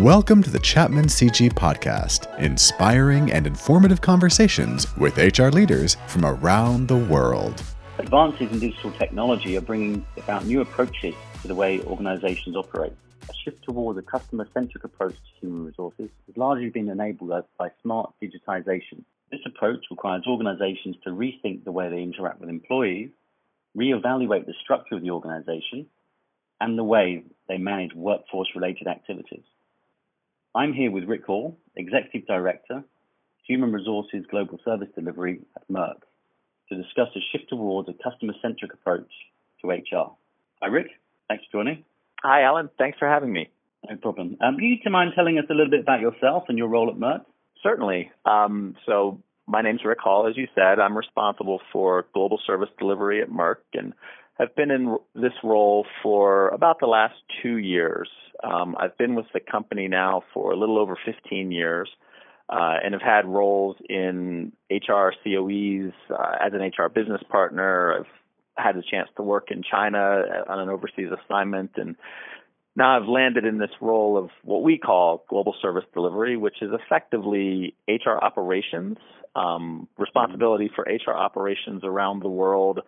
Welcome to the Chapman CG Podcast, inspiring and informative conversations with HR leaders from around the world. Advances in digital technology are bringing about new approaches to the way organizations operate. A shift towards a customer centric approach to human resources has largely been enabled by smart digitization. This approach requires organizations to rethink the way they interact with employees, reevaluate the structure of the organization, and the way they manage workforce related activities. I'm here with Rick Hall, Executive Director, Human Resources Global Service Delivery at Merck, to discuss a shift towards a customer-centric approach to HR. Hi, Rick. Thanks for joining. Hi, Alan. Thanks for having me. No problem. Um, do you mind telling us a little bit about yourself and your role at Merck? Certainly. Um, so my name's Rick Hall, as you said. I'm responsible for global service delivery at Merck and have been in this role for about the last two years. Um, I've been with the company now for a little over 15 years uh, and have had roles in HR COEs uh, as an HR business partner. I've had a chance to work in China on an overseas assignment and now I've landed in this role of what we call global service delivery, which is effectively HR operations, um, responsibility for HR operations around the world,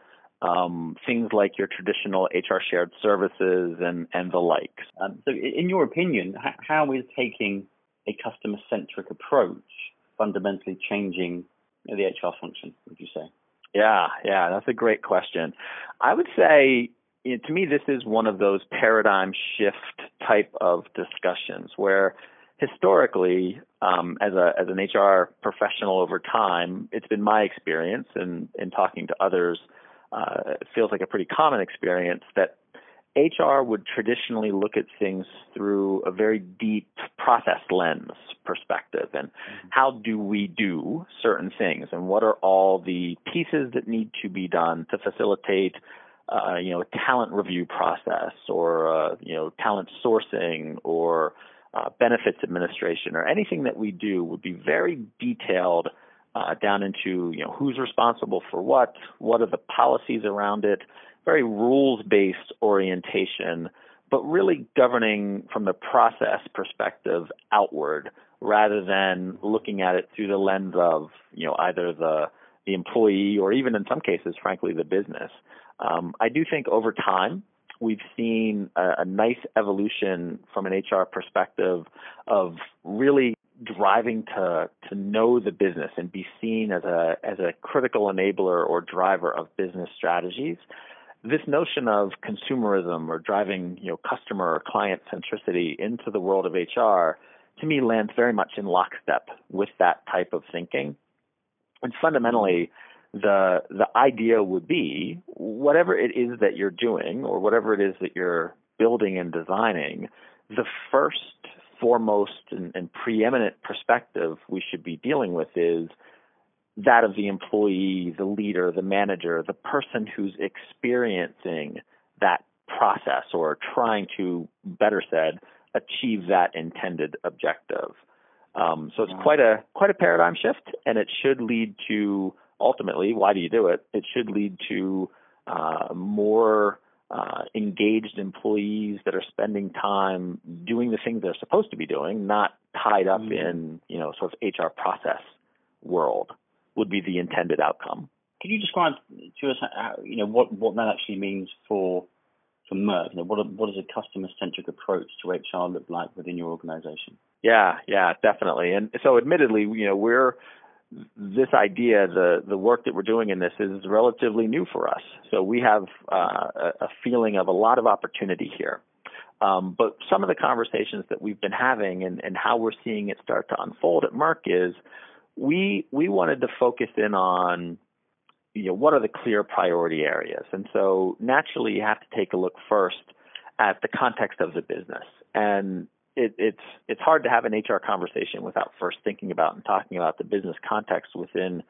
um, things like your traditional HR shared services and, and the likes. Um, so, in your opinion, how is taking a customer centric approach fundamentally changing the HR function, would you say? Yeah, yeah, that's a great question. I would say, you know, to me, this is one of those paradigm shift type of discussions where historically, um, as a as an HR professional over time, it's been my experience and in talking to others uh, feels like a pretty common experience that HR would traditionally look at things through a very deep process lens perspective and mm-hmm. how do we do certain things and what are all the pieces that need to be done to facilitate uh, you know a talent review process or uh, you know talent sourcing or uh, benefits administration or anything that we do would be very detailed uh, down into you know who's responsible for what, what are the policies around it, very rules-based orientation, but really governing from the process perspective outward rather than looking at it through the lens of you know either the the employee or even in some cases, frankly, the business. Um, I do think over time we've seen a, a, nice evolution from an HR perspective of really driving to to know the business and be seen as a as a critical enabler or driver of business strategies this notion of consumerism or driving you know customer or client centricity into the world of HR to me lands very much in lockstep with that type of thinking. And fundamentally the the idea would be whatever it is that you're doing or whatever it is that you're building and designing the first foremost and, and preeminent perspective we should be dealing with is that of the employee, the leader, the manager, the person who's experiencing that process or trying to, better said, achieve that intended objective. Um, so it's quite a quite a paradigm shift, and it should lead to ultimately. Why do you do it? It should lead to uh, more uh, engaged employees that are spending time doing the things they're supposed to be doing, not tied up mm-hmm. in you know sort of HR process world, would be the intended outcome. Can you describe to us how, you know what what that actually means for for Merck? You know, what what does a customer centric approach to HR look like within your organization? Yeah, yeah, definitely. And so, admittedly, you know, we're this idea, the the work that we're doing in this is relatively new for us. So we have uh, a feeling of a lot of opportunity here. Um, but some of the conversations that we've been having and, and how we're seeing it start to unfold at Merck is we we wanted to focus in on you know what are the clear priority areas, and so naturally you have to take a look first at the context of the business and it, it's it's hard to have an HR conversation without first thinking about and talking about the business context within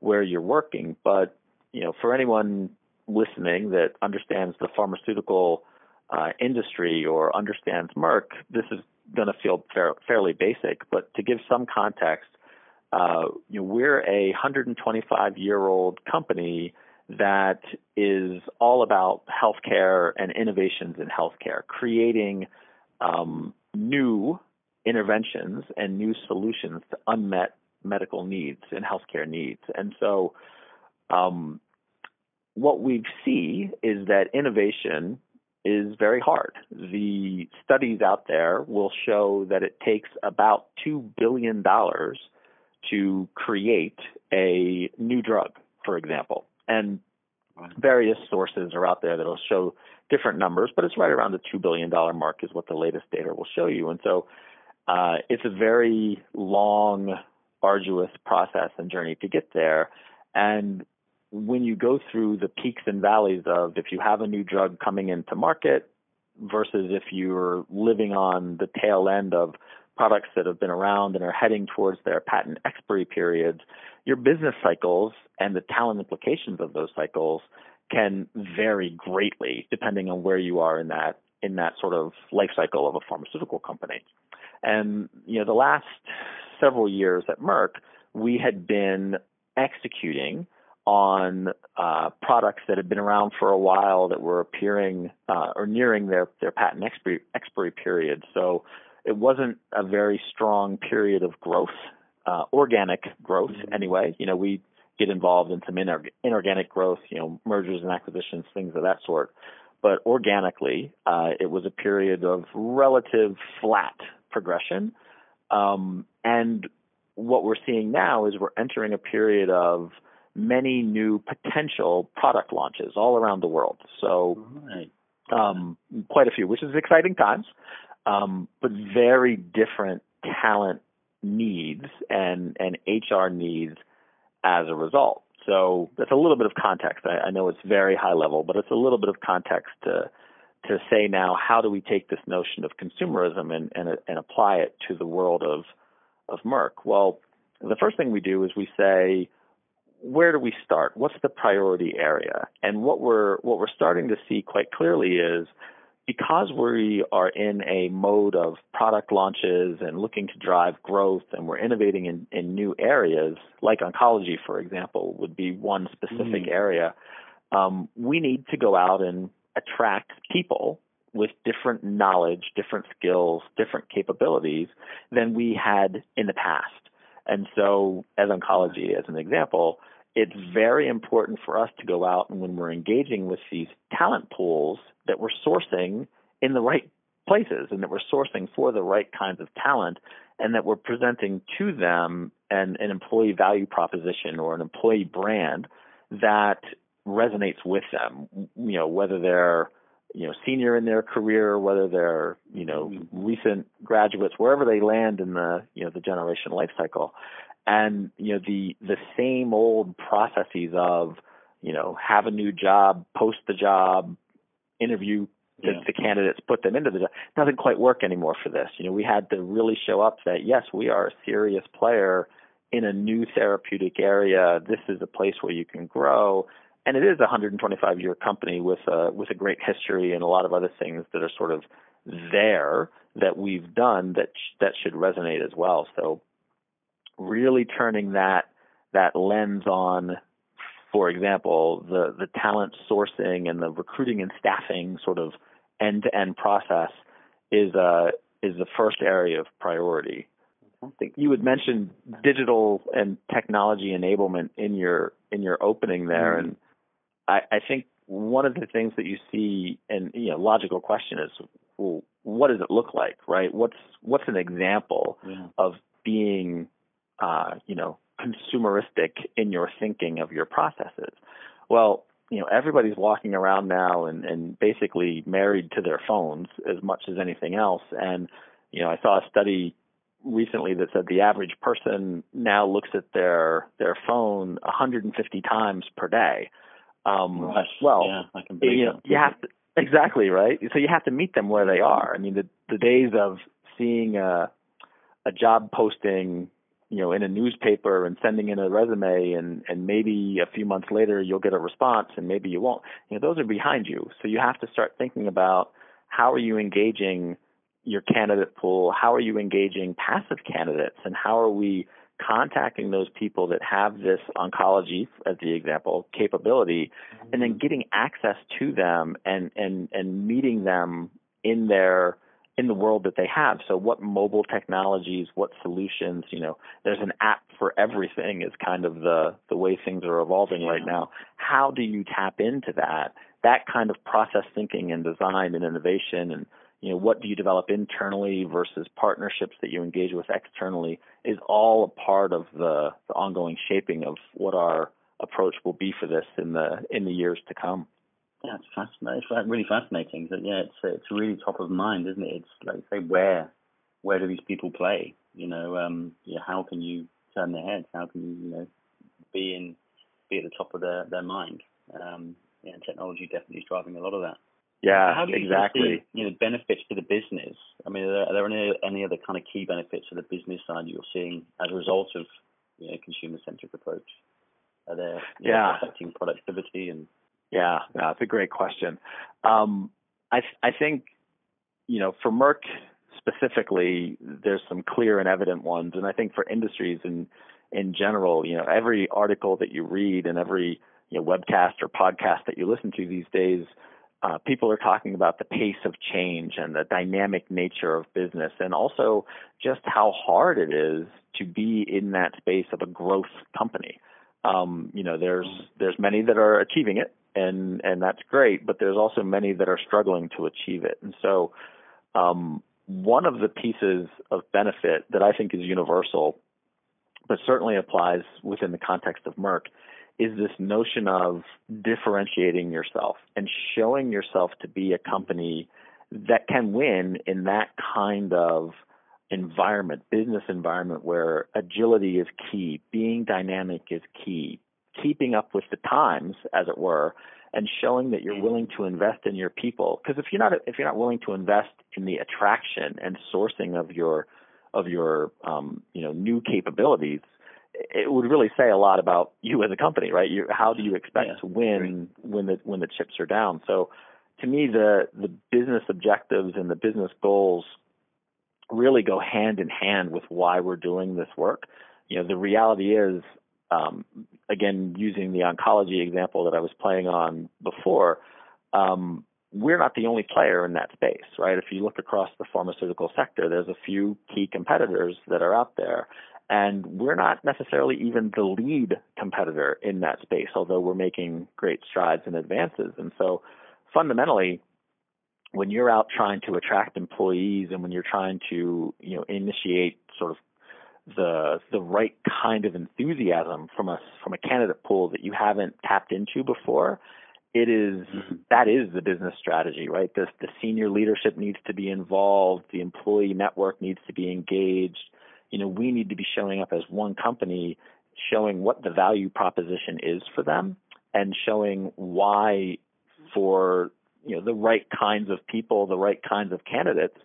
where you're working. But you know, for anyone listening that understands the pharmaceutical uh, industry or understands Merck, this is going to feel fair, fairly basic. But to give some context, uh, you know, we're a 125 year old company that is all about healthcare and innovations in healthcare, creating um, new interventions and new solutions to unmet medical needs and healthcare needs. And so, um, what we see is that innovation is very hard. The studies out there will show that it takes about $2 billion to create a new drug, for example. And various sources are out there that will show different numbers, but it's right around the $2 billion mark is what the latest data will show you. And so uh, it's a very long, arduous process and journey to get there. And when you go through the peaks and valleys of if you have a new drug coming into market versus if you're living on the tail end of products that have been around and are heading towards their patent expiry periods, your business cycles and the talent implications of those cycles can vary greatly depending on where you are in that in that sort of life cycle of a pharmaceutical company. And you know, the last several years at Merck, we had been executing on uh, products that had been around for a while that were appearing uh, or nearing their their patent expiry, expiry period. So it wasn't a very strong period of growth, uh, organic growth mm-hmm. anyway. You know, we get involved in some inorg- inorganic growth, you know, mergers and acquisitions, things of that sort. But organically, uh, it was a period of relative flat progression. Um, and what we're seeing now is we're entering a period of many new potential product launches all around the world. So, right. um, quite a few, which is exciting times, um, but very different talent needs and, and HR needs as a result. So that's a little bit of context. I, I know it's very high level, but it's a little bit of context to to say now how do we take this notion of consumerism and and, and apply it to the world of of Merck? Well, the first thing we do is we say where do we start? What's the priority area? And what we're what we're starting to see quite clearly is because we are in a mode of product launches and looking to drive growth and we're innovating in, in new areas, like oncology, for example, would be one specific mm. area, um, we need to go out and attract people with different knowledge, different skills, different capabilities than we had in the past. And so, as oncology, as an example, it's very important for us to go out and when we're engaging with these talent pools that we're sourcing in the right places and that we're sourcing for the right kinds of talent and that we're presenting to them an, an employee value proposition or an employee brand that resonates with them you know whether they're you know senior in their career whether they're you know mm-hmm. recent graduates wherever they land in the you know the generation life cycle and you know the the same old processes of you know have a new job, post the job, interview the, yeah. the candidates, put them into the job doesn't quite work anymore for this. You know we had to really show up that yes we are a serious player in a new therapeutic area. This is a place where you can grow. And it is a 125 year company with a with a great history and a lot of other things that are sort of there that we've done that sh- that should resonate as well. So really turning that that lens on for example the the talent sourcing and the recruiting and staffing sort of end to end process is uh is the first area of priority I think you had mentioned digital and technology enablement in your in your opening there mm-hmm. and I, I think one of the things that you see and you know logical question is well, what does it look like right what's what's an example yeah. of being uh, you know, consumeristic in your thinking of your processes. Well, you know, everybody's walking around now and, and basically married to their phones as much as anything else. And, you know, I saw a study recently that said the average person now looks at their their phone 150 times per day. Um, well, yeah, I can you know, you have to exactly right. So you have to meet them where they are. I mean, the the days of seeing a a job posting you know in a newspaper and sending in a resume and and maybe a few months later you'll get a response and maybe you won't. You know those are behind you. So you have to start thinking about how are you engaging your candidate pool? How are you engaging passive candidates? And how are we contacting those people that have this oncology as the example capability mm-hmm. and then getting access to them and and and meeting them in their in the world that they have. So what mobile technologies, what solutions, you know, there's an app for everything is kind of the the way things are evolving right now. How do you tap into that? That kind of process thinking and design and innovation and you know, what do you develop internally versus partnerships that you engage with externally is all a part of the, the ongoing shaping of what our approach will be for this in the in the years to come. Yeah, it's fascinating. It's really fascinating. That yeah, it's it's really top of mind, isn't it? It's like say where where do these people play? You know, um, yeah, how can you turn their heads? How can you you know be in be at the top of their their mind? Um, yeah, technology definitely is driving a lot of that. Yeah, how do you exactly. See, you know, benefits to the business. I mean, are there, are there any any other kind of key benefits to the business side you're seeing as a result of you know consumer centric approach? Are there yeah. know, affecting productivity and yeah, that's a great question. Um, I I think you know for Merck specifically, there's some clear and evident ones, and I think for industries in in general, you know, every article that you read and every you know webcast or podcast that you listen to these days. Uh, people are talking about the pace of change and the dynamic nature of business, and also just how hard it is to be in that space of a growth company. Um, you know, there's there's many that are achieving it, and and that's great. But there's also many that are struggling to achieve it. And so, um, one of the pieces of benefit that I think is universal, but certainly applies within the context of Merck, is this notion of differentiating yourself and showing yourself to be a company that can win in that kind of environment, business environment where agility is key, being dynamic is key, keeping up with the times, as it were, and showing that you're willing to invest in your people. Because if you're not if you're not willing to invest in the attraction and sourcing of your of your um, you know new capabilities, it would really say a lot about you as a company, right? You, how do you expect yeah, to win when the when the chips are down? So, to me, the the business objectives and the business goals really go hand in hand with why we're doing this work. You know, the reality is um, again, using the oncology example that I was playing on before, um, we're not the only player in that space, right? If you look across the pharmaceutical sector, there's a few key competitors that are out there. And we're not necessarily even the lead competitor in that space, although we're making great strides and advances. And so fundamentally, when you're out trying to attract employees and when you're trying to, you know, initiate sort of the the right kind of enthusiasm from a from a candidate pool that you haven't tapped into before it is, mm-hmm. that is the business strategy right? The the senior leadership needs to be involved. The employee network needs to be engaged. You know we need to be showing up as one company showing what the value proposition is for them and showing why for you know the right kinds of people the right kinds of candidates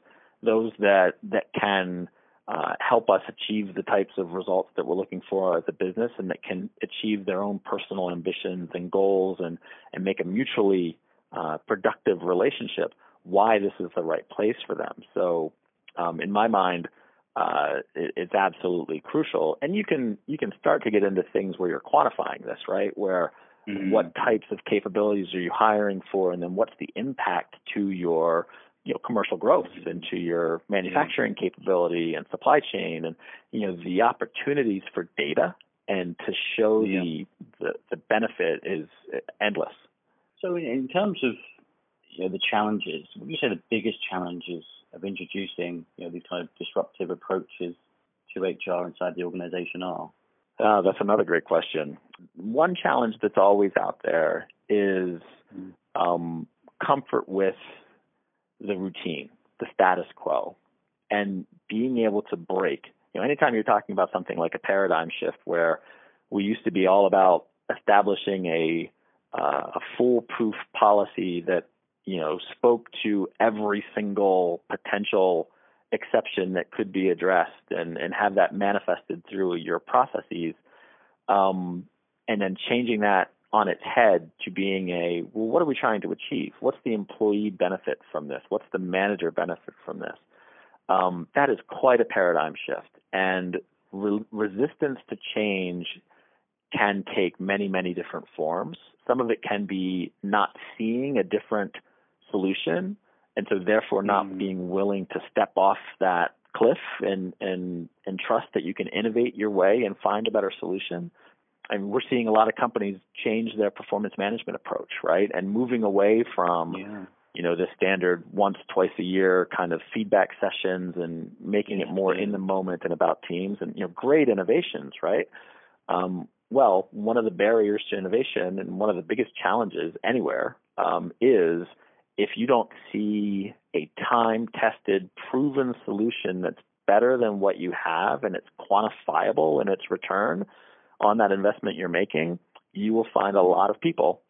those that that can uh, help us achieve the types of results that we're looking for as a business and that can achieve their own personal ambitions and goals and, and make a mutually uh, productive relationship, why this is the right place for them. So, um, in my mind, uh, it, it's absolutely crucial. And you can you can start to get into things where you're quantifying this, right? Where mm-hmm. what types of capabilities are you hiring for, and then what's the impact to your you know commercial growth into your manufacturing capability and supply chain and you know the opportunities for data and to show yeah. the, the the benefit is endless so in terms of you know the challenges what do you say the biggest challenges of introducing you know these kind of disruptive approaches to HR inside the organization are uh, that's another great question. One challenge that's always out there is mm. um, comfort with the routine, the status quo, and being able to break. You know, anytime you're talking about something like a paradigm shift where we used to be all about establishing a uh, a foolproof policy that you know spoke to every single potential exception that could be addressed and and have that manifested through your processes um, and then changing that on its head to being a well, what are we trying to achieve? What's the employee benefit from this? What's the manager benefit from this? Um, that is quite a paradigm shift, and re- resistance to change can take many, many different forms. Some of it can be not seeing a different solution and so therefore not mm. being willing to step off that cliff and and and trust that you can innovate your way and find a better solution. And we're seeing a lot of companies change their performance management approach, right? And moving away from yeah. you know the standard once twice a year kind of feedback sessions and making it more in the moment and about teams and you know great innovations, right? Um, well, one of the barriers to innovation and one of the biggest challenges anywhere um, is if you don't see a time tested, proven solution that's better than what you have and it's quantifiable in its return on that investment you're making, you will find a lot of people,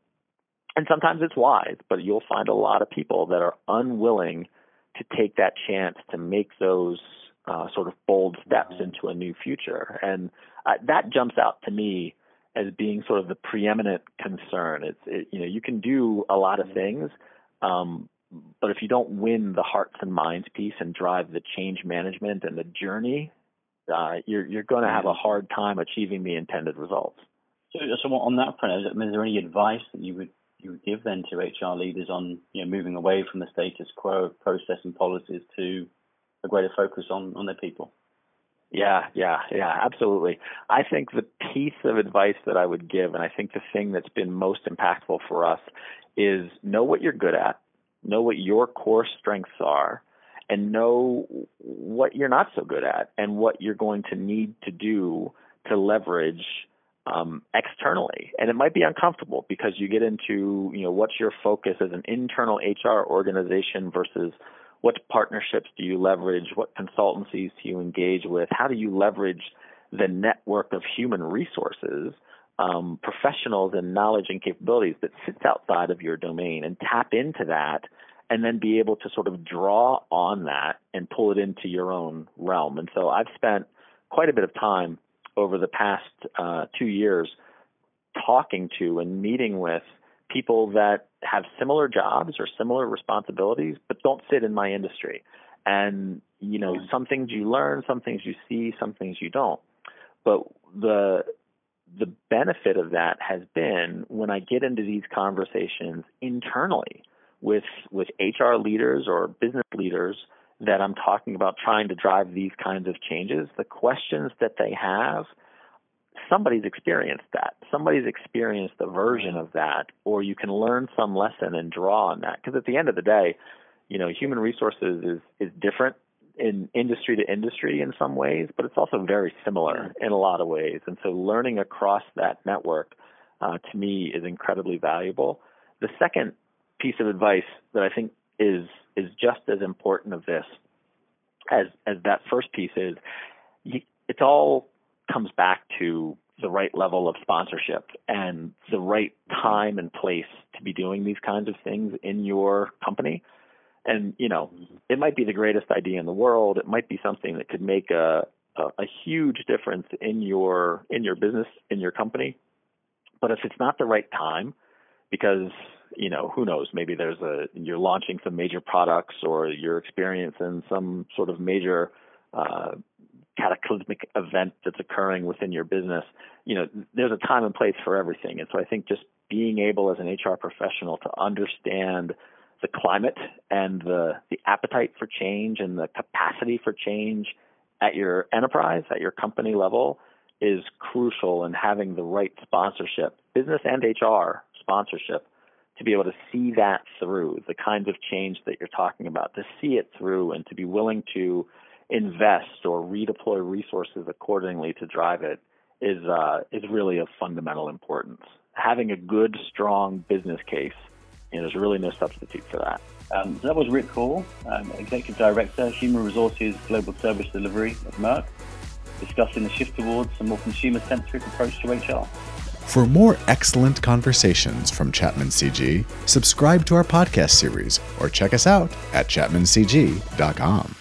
and sometimes it's wise, but you'll find a lot of people that are unwilling to take that chance to make those uh, sort of bold steps mm-hmm. into a new future. And uh, that jumps out to me as being sort of the preeminent concern. It's it, you know you can do a lot of mm-hmm. things, um, but if you don't win the hearts and minds piece and drive the change management and the journey, uh, you're you're going to have a mm-hmm. hard time achieving the intended results. So, so on that front, is there any advice that you would you would give then to HR leaders on you know moving away from the status quo of process and policies to a greater focus on on their people? Yeah, yeah, yeah, absolutely. I think the piece of advice that I would give, and I think the thing that's been most impactful for us, is know what you're good at, know what your core strengths are, and know what you're not so good at, and what you're going to need to do to leverage um, externally. And it might be uncomfortable because you get into, you know, what's your focus as an internal HR organization versus what partnerships do you leverage? What consultancies do you engage with? How do you leverage the network of human resources, um, professionals and knowledge and capabilities that sits outside of your domain and tap into that and then be able to sort of draw on that and pull it into your own realm. And so I've spent quite a bit of time over the past uh, two years talking to and meeting with people that have similar jobs or similar responsibilities, but don't sit in my industry. And, you know, some things you learn, some things you see, some things you don't. But the, the benefit of that has been when I get into these conversations internally with, with HR leaders or business leaders that I'm talking about trying to drive these kinds of changes, the questions that they have – somebody's experienced that. Somebody's experienced a version of that, or you can learn some lesson and draw on that. Because at the end of the day, you know, human resources is is different in industry to industry in some ways, but it's also very similar in a lot of ways. And so, learning across that network uh, to me is incredibly valuable. The second piece of advice that I think is is just as important of this as as that first piece is, it's all comes back to the right level of sponsorship and the right time and place to be doing these kinds of things in your company. And you know, it might be the greatest idea in the world. It might be something that could make a a, a huge difference in your in your business in your company. But if it's not the right time, because you know who knows maybe there's a you're launching some major products or you're experiencing some sort of major uh, cataclysmic event that's occurring within your business, you know, there's a time and place for everything. And so I think just being able as an HR professional to understand the climate and the the appetite for change and the capacity for change at your enterprise, at your company level is crucial in having the right sponsorship, business and HR sponsorship to be able to see that through, the kinds of change that you're talking about, to see it through and to be willing to invest or redeploy resources accordingly to drive it is uh, is really of fundamental importance. Having a good, strong business case, you know, there's really no substitute for that. Um, so that was Rick Hall, um, Executive Director, Human Resources Global Service Delivery at Merck, discussing the shift towards a more consumer-centric approach to HR. For more excellent conversations from Chapman CG, subscribe to our podcast series or check us out at chapmancg.com.